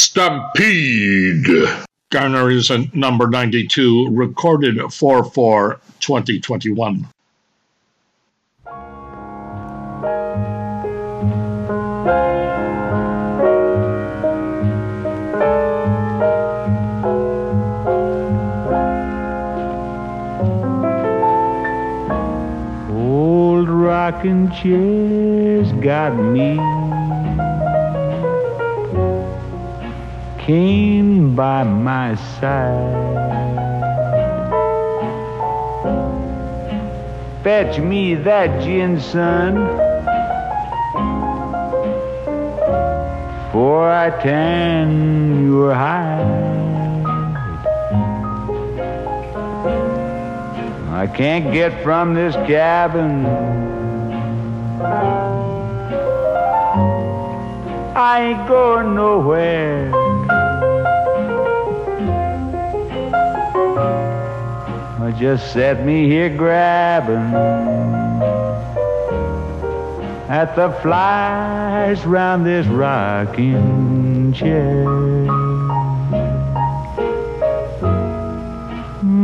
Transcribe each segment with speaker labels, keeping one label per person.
Speaker 1: Stampede. Garner is at number 92, recorded 4 4 2021.
Speaker 2: Old rocking chairs got me. Came by my side. Fetch me that gin, son. For I tan your hide. I can't get from this cabin. I ain't going nowhere. Just set me here grabbing at the flies round this rocking chair.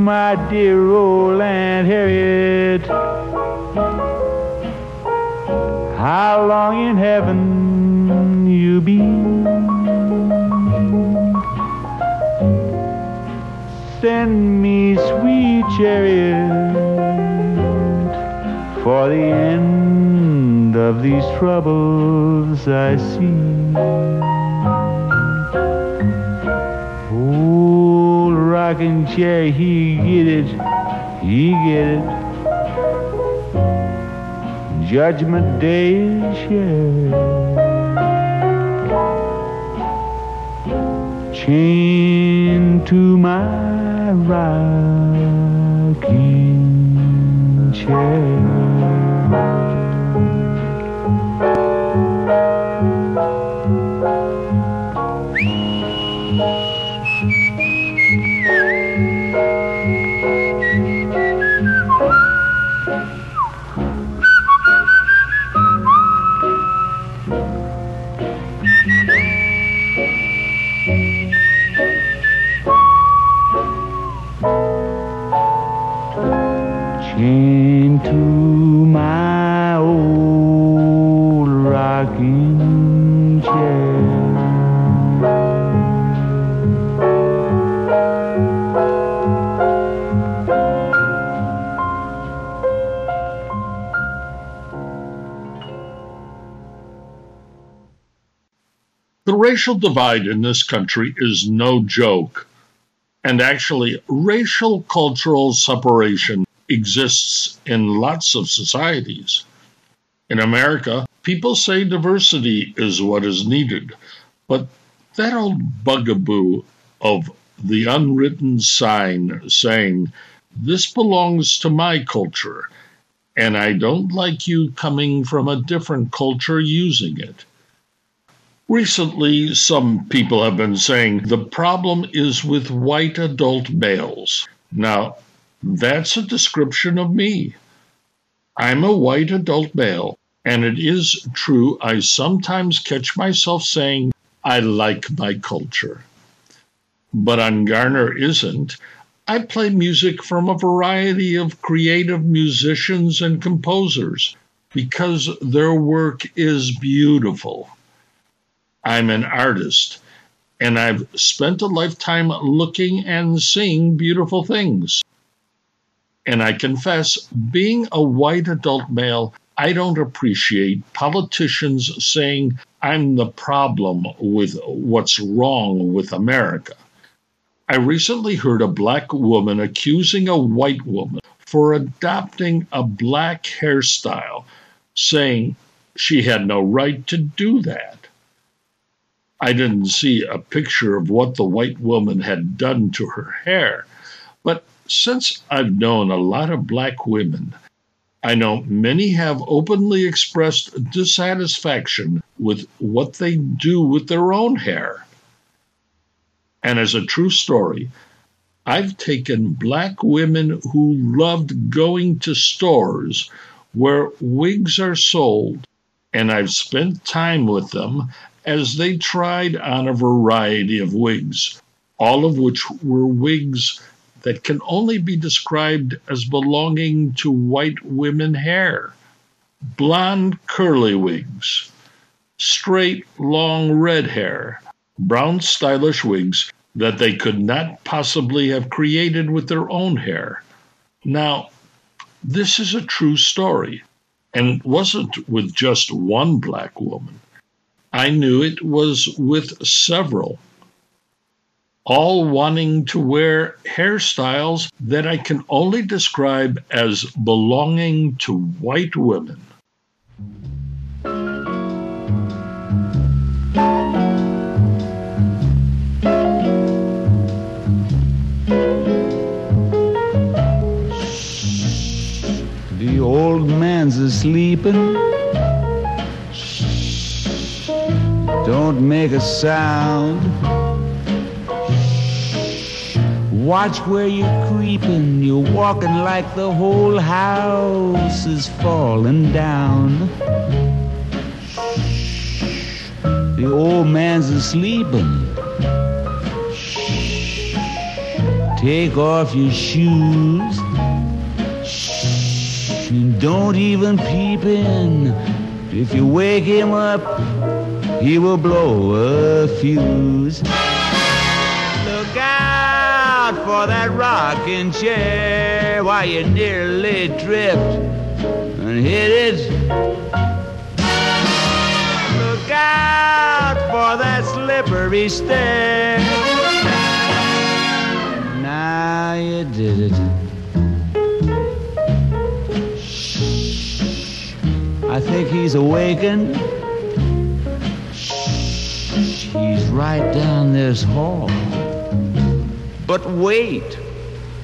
Speaker 2: my dear old Aunt Harriet. How long in heaven you be? Send me sweet chariot for the end of these troubles I see. Old rocking chair, he get it, he get it. Judgment Day is Chain to my rocking chair.
Speaker 1: Racial divide in this country is no joke. And actually, racial cultural separation exists in lots of societies. In America, people say diversity is what is needed, but that old bugaboo of the unwritten sign saying, This belongs to my culture, and I don't like you coming from a different culture using it. Recently, some people have been saying the problem is with white adult males. Now, that's a description of me. I'm a white adult male, and it is true I sometimes catch myself saying, I like my culture. But on Garner Isn't, I play music from a variety of creative musicians and composers because their work is beautiful. I'm an artist, and I've spent a lifetime looking and seeing beautiful things. And I confess, being a white adult male, I don't appreciate politicians saying I'm the problem with what's wrong with America. I recently heard a black woman accusing a white woman for adopting a black hairstyle, saying she had no right to do that. I didn't see a picture of what the white woman had done to her hair, but since I've known a lot of black women, I know many have openly expressed dissatisfaction with what they do with their own hair. And as a true story, I've taken black women who loved going to stores where wigs are sold, and I've spent time with them as they tried on a variety of wigs, all of which were wigs that can only be described as belonging to white women hair. Blonde curly wigs, straight long red hair, brown stylish wigs that they could not possibly have created with their own hair. Now, this is a true story, and it wasn't with just one black woman. I knew it was with several, all wanting to wear hairstyles that I can only describe as belonging to white women.
Speaker 2: The old man's a sleeping. Don't make a sound. Watch where you're creeping. You're walking like the whole house is falling down. The old man's a sleeping. Take off your shoes. And don't even peep in. If you wake him up, he will blow a fuse. Look out for that rocking chair while you nearly tripped and hit it. Look out for that slippery stair. Now you did it. I think he's awakened. He's right down this hall. But wait,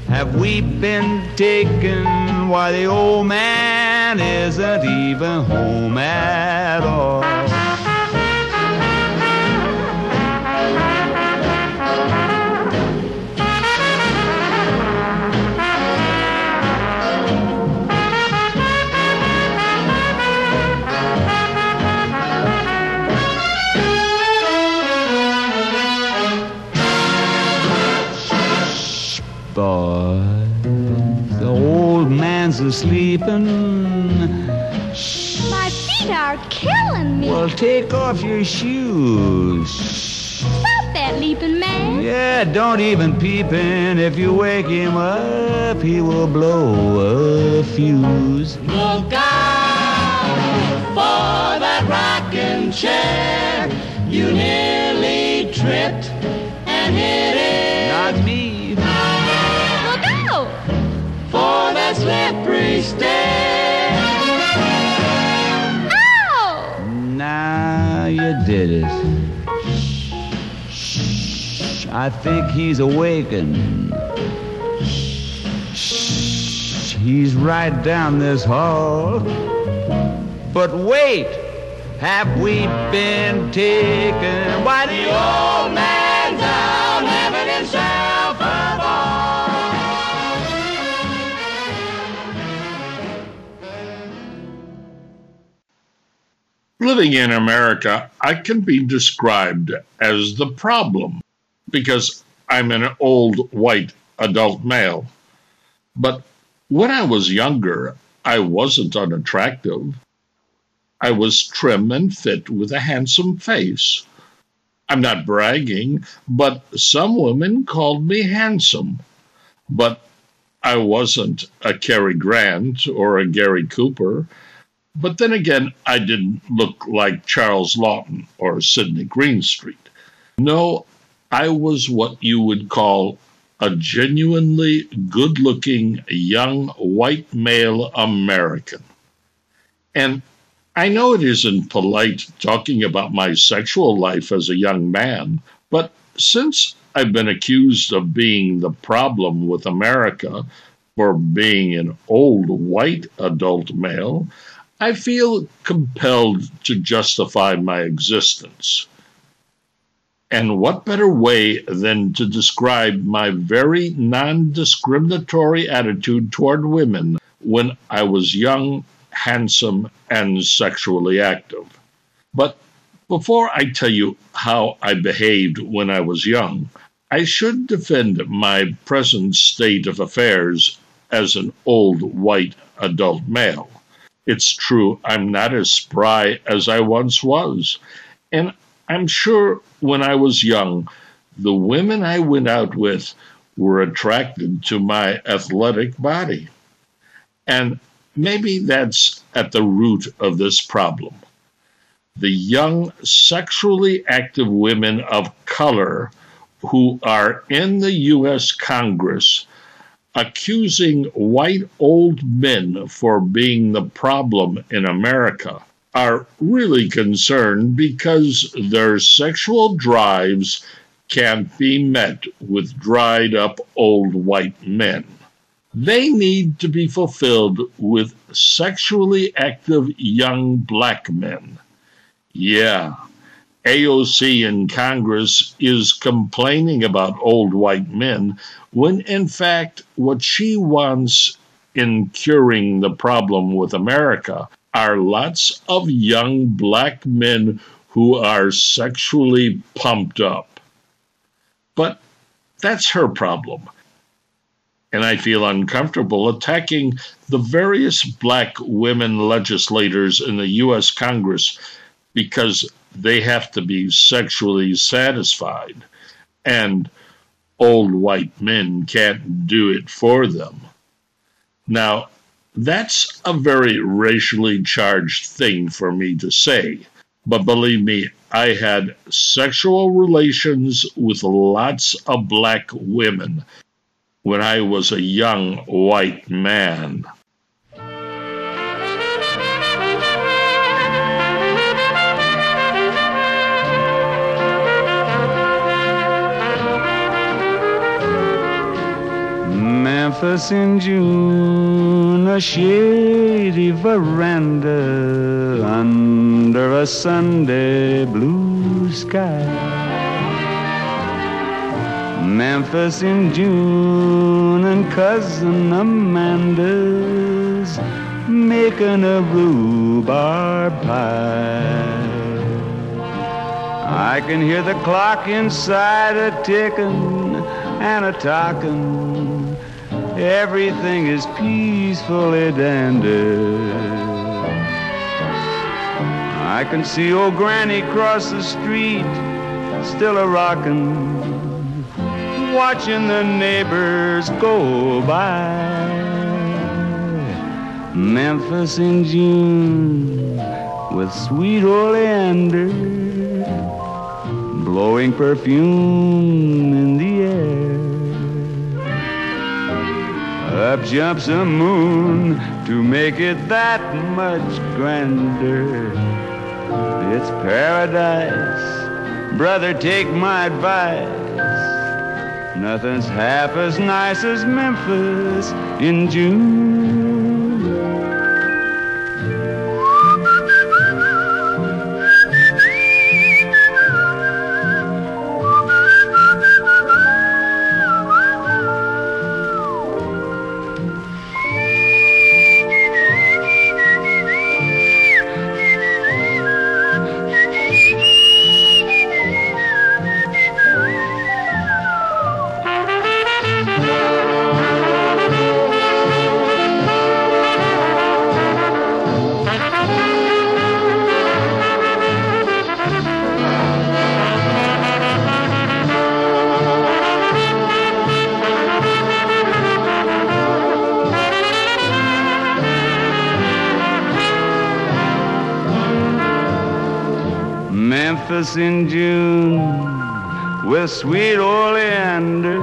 Speaker 2: have we been taken? Why the old man isn't even home at all. The old man's a sleeping.
Speaker 3: My feet are killing me.
Speaker 2: Well, take off your shoes.
Speaker 3: Stop that leaping man.
Speaker 2: Yeah, don't even peep in. If you wake him up, he will blow a fuse.
Speaker 4: Look out for that rocking chair. You nearly slippery stair.
Speaker 3: Ow!
Speaker 2: Now you did it. Shh, shh, I think he's awakened. Shh, He's right down this hall. But wait, have we been taken? Why the old man's out
Speaker 1: Living in America, I can be described as the problem because I'm an old white adult male. But when I was younger, I wasn't unattractive. I was trim and fit with a handsome face. I'm not bragging, but some women called me handsome. But I wasn't a Cary Grant or a Gary Cooper. But then again, I didn't look like Charles Laughton or Sydney Greenstreet. No, I was what you would call a genuinely good looking young white male American. And I know it isn't polite talking about my sexual life as a young man, but since I've been accused of being the problem with America for being an old white adult male, I feel compelled to justify my existence. And what better way than to describe my very non discriminatory attitude toward women when I was young, handsome, and sexually active? But Before I tell you how I behaved when I was young, I should defend my present state of affairs as an old white adult male. It's true, I'm not as spry as I once was. And I'm sure when I was young, the women I went out with were attracted to my athletic body. And maybe that's at the root of this problem. The young, sexually active women of color who are in the U.S. Congress accusing white old men for being the problem in America are really concerned because their sexual drives can't be met with dried up old white men. They need to be fulfilled with sexually active young black men. Yeah, AOC in Congress is complaining about old white men when in fact what she wants in curing the problem with America are lots of young black men who are sexually pumped up. But that's her problem. And I feel uncomfortable attacking the various black women legislators in the U.S. Congress because they have to be sexually satisfied, and old white men can't do it for them. Now, that's a very racially charged thing for me to say, but believe me, I had sexual relations with lots of black women when I was a young white man.
Speaker 2: Memphis in June, a shady veranda under a Sunday blue sky. Memphis in June, and cousin Amanda's making a rhubarb pie. I can hear the clock inside a ticking and a talking. Everything is peacefully dandy. I can see old Granny cross the street, still a rockin', watching the neighbors go by. Memphis in June with sweet oleander blowing perfume in the air. Up jumps a moon to make it that much grander. It's paradise, brother, take my advice. Nothing's half as nice as Memphis in June. Memphis in June with sweet oleander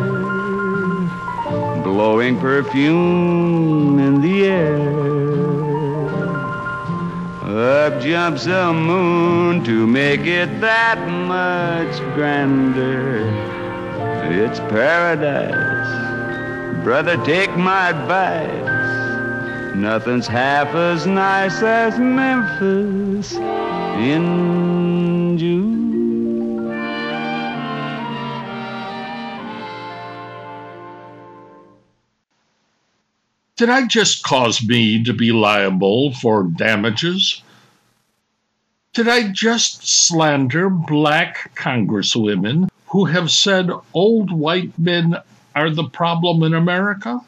Speaker 2: blowing perfume in the air. Up jumps a moon to make it that much grander. It's paradise. Brother, take my advice. Nothing's half as nice as Memphis in June.
Speaker 1: Did I just cause me to be liable for damages? Did I just slander black congresswomen who have said old white men are the problem in America?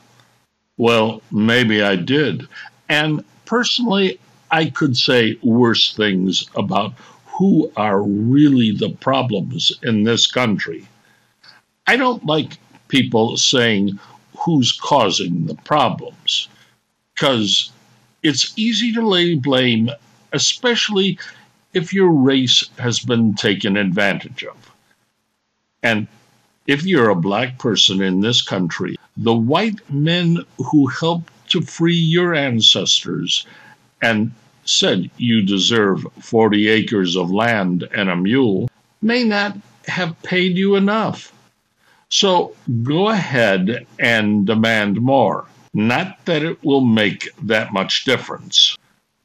Speaker 1: Well, maybe I did. And personally, I could say worse things about who are really the problems in this country. I don't like people saying who's causing the problems because it's easy to lay blame, especially if your race has been taken advantage of. And if you're a black person in this country, the white men who helped to free your ancestors and said you deserve 40 acres of land and a mule may not have paid you enough. So go ahead and demand more. Not that it will make that much difference,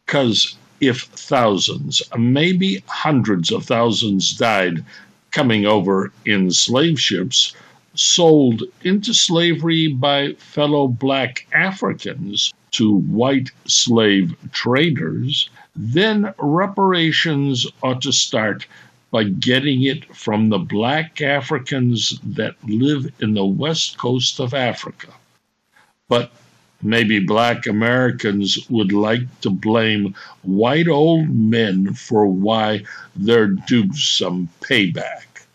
Speaker 1: because if thousands, maybe hundreds of thousands died coming over in slave ships, sold into slavery by fellow black Africans to white slave traders, then reparations ought to start by getting it from the black Africans that live in the west coast of Africa. But maybe black Americans would like to blame white old men for why they're due some payback.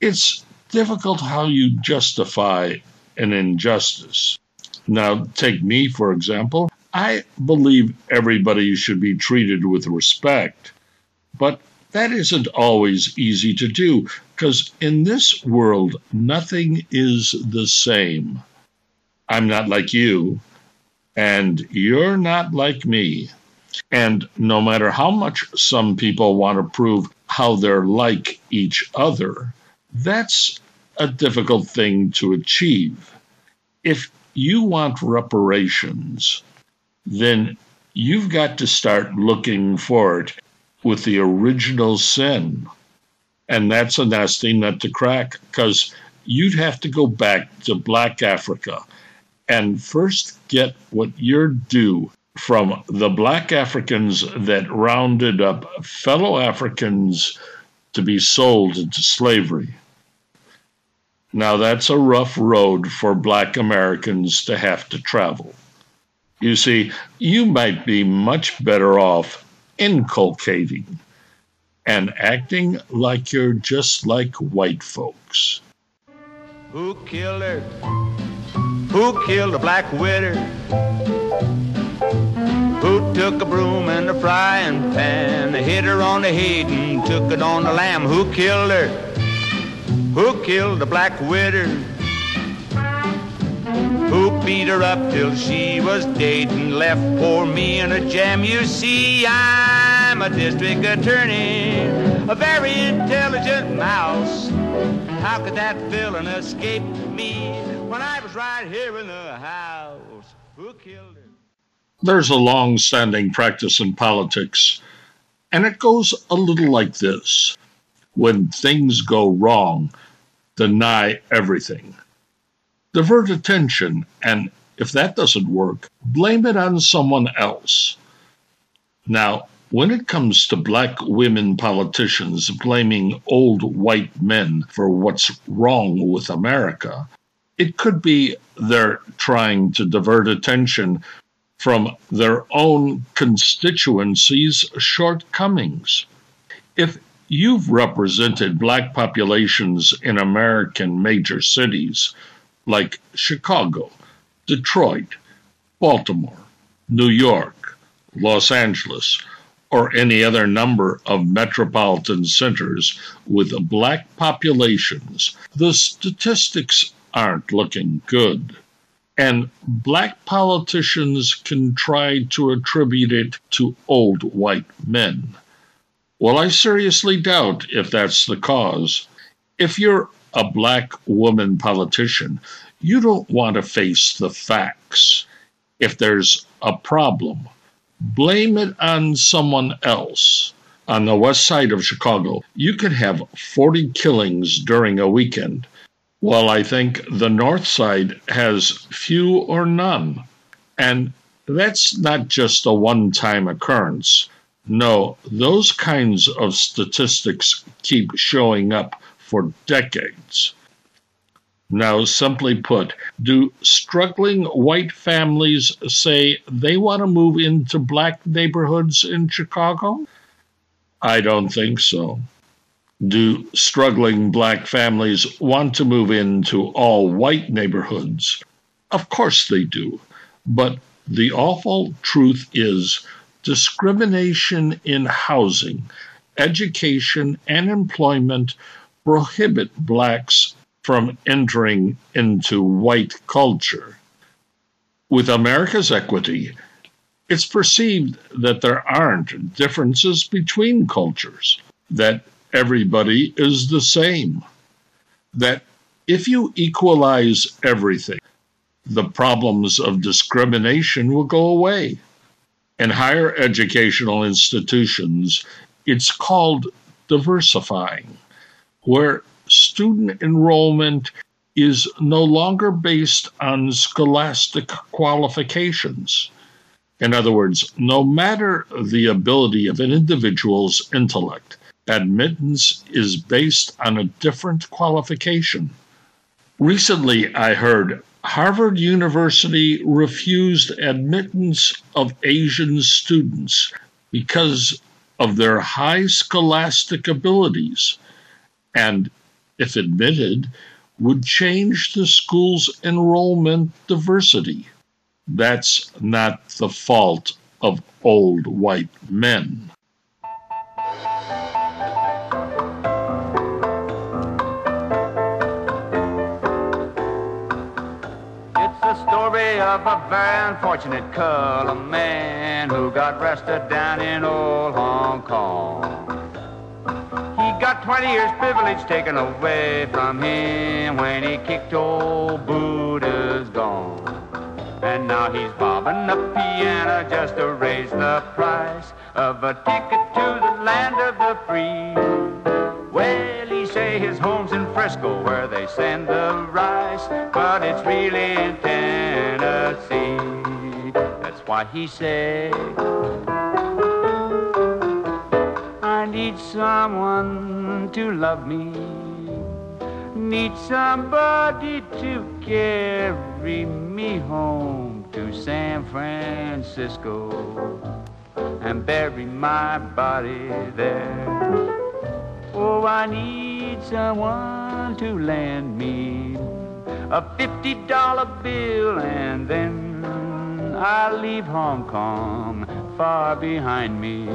Speaker 1: It's difficult how you justify an injustice. Now, take me, for example. I believe everybody should be treated with respect, but that isn't always easy to do because in this world, nothing is the same. I'm not like you, and you're not like me. And no matter how much some people want to prove how they're like each other, that's a difficult thing to achieve. If you want reparations, then you've got to start looking for it with the original sin. And that's a nasty nut to crack because you'd have to go back to Black Africa and first get what you're due from the black Africans that rounded up fellow Africans to be sold into slavery. Now, that's a rough road for black Americans to have to travel. You see, you might be much better off inculcating and acting like you're just like white folks.
Speaker 2: Who killed her? Who killed the black widow? Who took a broom and a frying pan, hit her on the head and took it on the lam? Who killed her? Who killed the black widow, who beat her up till she was dead and left poor me in a jam. You see, I'm a district attorney, a very intelligent mouse. How could that villain escape me when I was right here in the house? Who killed her?
Speaker 1: There's a long standing practice in politics, and it goes a little like this. When things go wrong, deny everything. Divert attention, and if that doesn't work, blame it on someone else. Now, when it comes to black women politicians blaming old white men for what's wrong with America, it could be they're trying to divert attention from their own constituency's shortcomings. If You've represented black populations in American major cities like Chicago, Detroit, Baltimore, New York, Los Angeles, or any other number of metropolitan centers with black populations. The statistics aren't looking good. And black politicians can try to attribute it to old white men. Well, I seriously doubt if that's the cause. If you're a black woman politician, you don't want to face the facts. If there's a problem, blame it on someone else. On the west side of Chicago, you could have 40 killings during a weekend, while I think the north side has few or none. And that's not just a one time occurrence. No, those kinds of statistics keep showing up for decades. Now, simply put, do struggling white families say they want to move into black neighborhoods in Chicago? I don't think so. Do struggling black families want to move into all white neighborhoods? Of course they do. But the awful truth is discrimination in housing, education, and employment prohibit blacks from entering into white culture. With America's equity, it's perceived that there aren't differences between cultures, that everybody is the same, that if you equalize everything, the problems of discrimination will go away. In higher educational institutions, it's called diversifying, where student enrollment is no longer based on scholastic qualifications. In other words, no matter the ability of an individual's intellect, admittance is based on a different qualification. Recently, I heard Harvard University refused admittance of Asian students because of their high scholastic abilities and, if admitted, would change the school's enrollment diversity. That's not the fault of old white men.
Speaker 2: Of a very unfortunate color man who got arrested down in old Hong Kong. He got 20 years privilege taken away from him when he kicked old Buddha's gone. And now he's bobbing the piano just to raise the price of a ticket to the land of the free. Well, he say his home's in Frisco where they send the rice, but it's really in. That's why he said, I need someone to love me, need somebody to carry me home to San Francisco and bury my body there. Oh, I need someone to land me a $50 bill and then I'll leave Hong Kong far behind me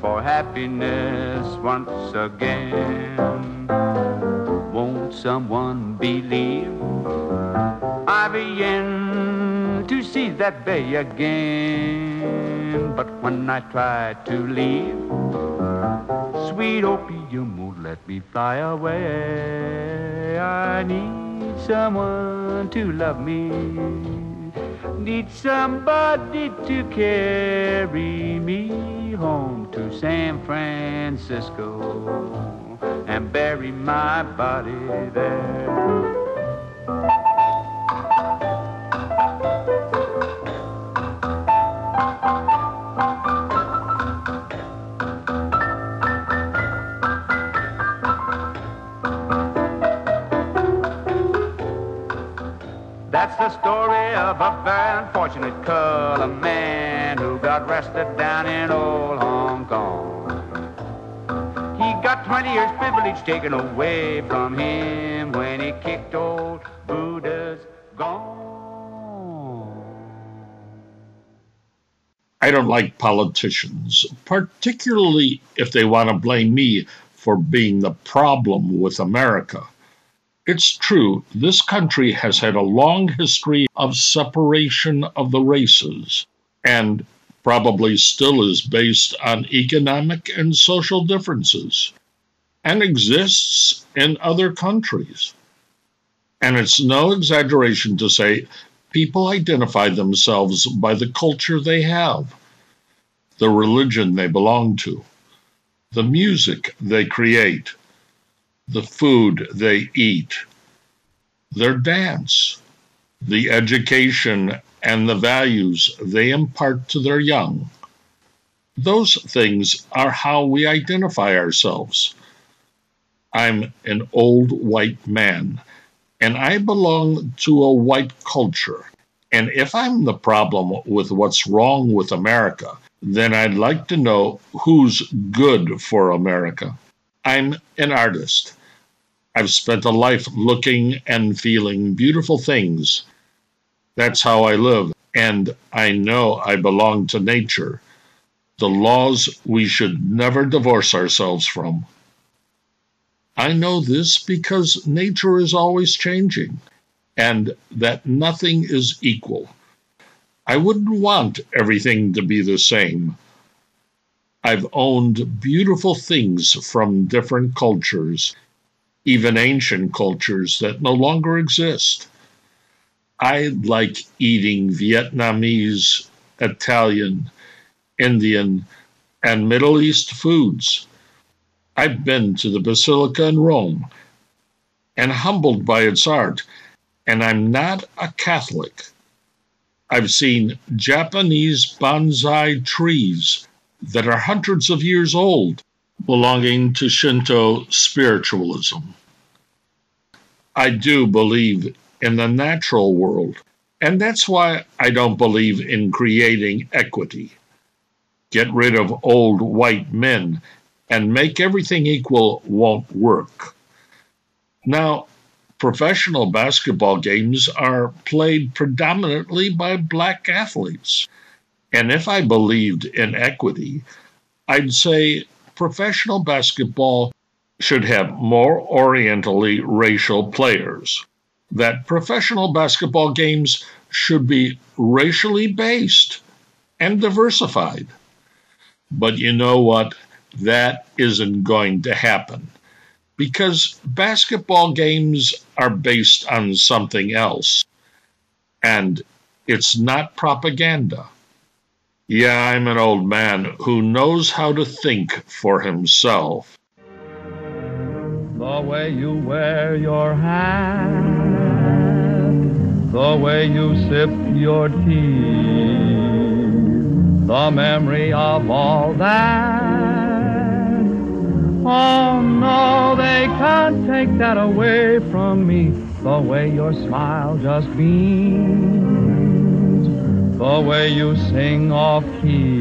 Speaker 2: for happiness once again. Won't someone believe I begin to see that bay again? But when I try to leave, sweet opium won't let me fly away. I need someone to love me. Need somebody to carry me home to San Francisco and bury my body there. The story of a very unfortunate color man who got arrested down in old Hong Kong. He got 20 years privilege taken away from him when he kicked old Buddha's gone.
Speaker 1: I don't like politicians, particularly if they want to blame me for being the problem with America. It's true, this country has had a long history of separation of the races, and probably still is based on economic and social differences, and exists in other countries. And it's no exaggeration to say people identify themselves by the culture they have, the religion they belong to, the music they create, the food they eat, their dance, the education and the values they impart to their young. Those things are how we identify ourselves. I'm an old white man, and I belong to a white culture. And if I'm the problem with what's wrong with America, then I'd like to know who's good for America. I'm an artist. I've spent a life looking and feeling beautiful things. That's how I live, and I know I belong to nature, the laws we should never divorce ourselves from. I know this because nature is always changing and that nothing is equal. I wouldn't want everything to be the same. I've owned beautiful things from different cultures, even ancient cultures that no longer exist. I like eating Vietnamese, Italian, Indian, and Middle East foods. I've been to the Basilica in Rome and humbled by its art, and I'm not a Catholic. I've seen Japanese bonsai trees that are hundreds of years old, belonging to Shinto spiritualism. I do believe in the natural world, and that's why I don't believe in creating equity. Get rid of old white men and make everything equal won't work. Now, professional basketball games are played predominantly by black athletes. And if I believed in equity, I'd say professional basketball should have more orientally racial players. That professional basketball games should be racially based and diversified. But you know what? that isn't going to happen because basketball games are based on something else and it's not propaganda. Yeah, I'm an old man who knows how to think for himself.
Speaker 5: The way you wear your hat, the way you sip your tea, the memory of all that Oh no, they can't take that away from me. The way your smile just beams, the way you sing off key,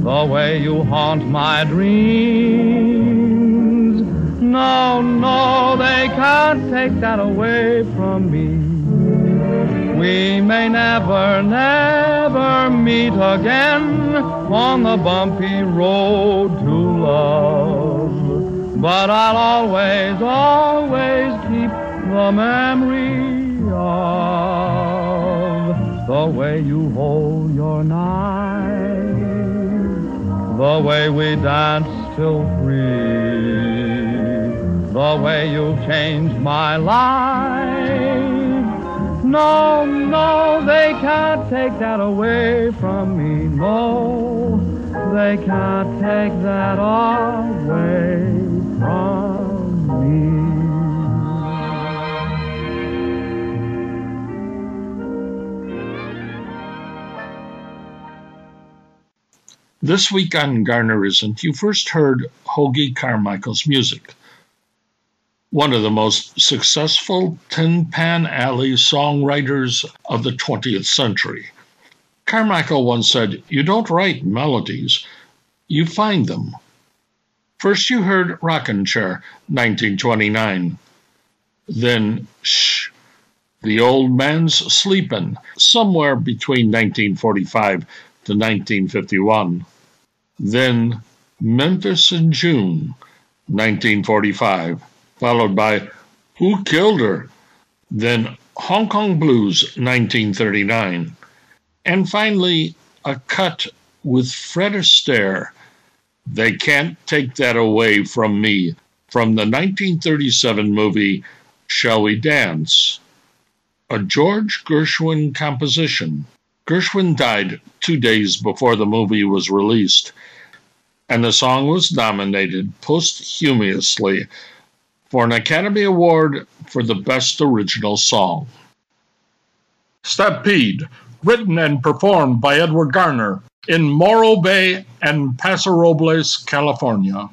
Speaker 5: the way you haunt my dreams. No, no, they can't take that away from me. We may never, never meet again on the bumpy road to love. But I'll always, always keep the memory the way you hold your knife, the way we danced till three, the way you changed my life. No, no, they can't take that away from me. No, they can't take that away from me.
Speaker 1: This week on Garner Isn't, you first heard Hoagy Carmichael's music one of the most successful Tin Pan Alley songwriters of the 20th century. Carmichael once said, You don't write melodies, you find them. First, you heard Rockin' Chair, 1929. Then, Shh, The Old Man's Sleepin', somewhere between 1945 to 1951. Then, Memphis in June, 1945 followed by Who Killed Her? Then Hong Kong Blues, 1939. And finally, a cut with Fred Astaire. They Can't Take That Away From Me from the 1937 movie Shall We Dance? A George Gershwin composition. Gershwin died two days before the movie was released, and the song was nominated posthumously for an Academy Award for the Best Original Song. Stampede, written and performed by Edward Garner in Morro Bay and Paso Robles, California.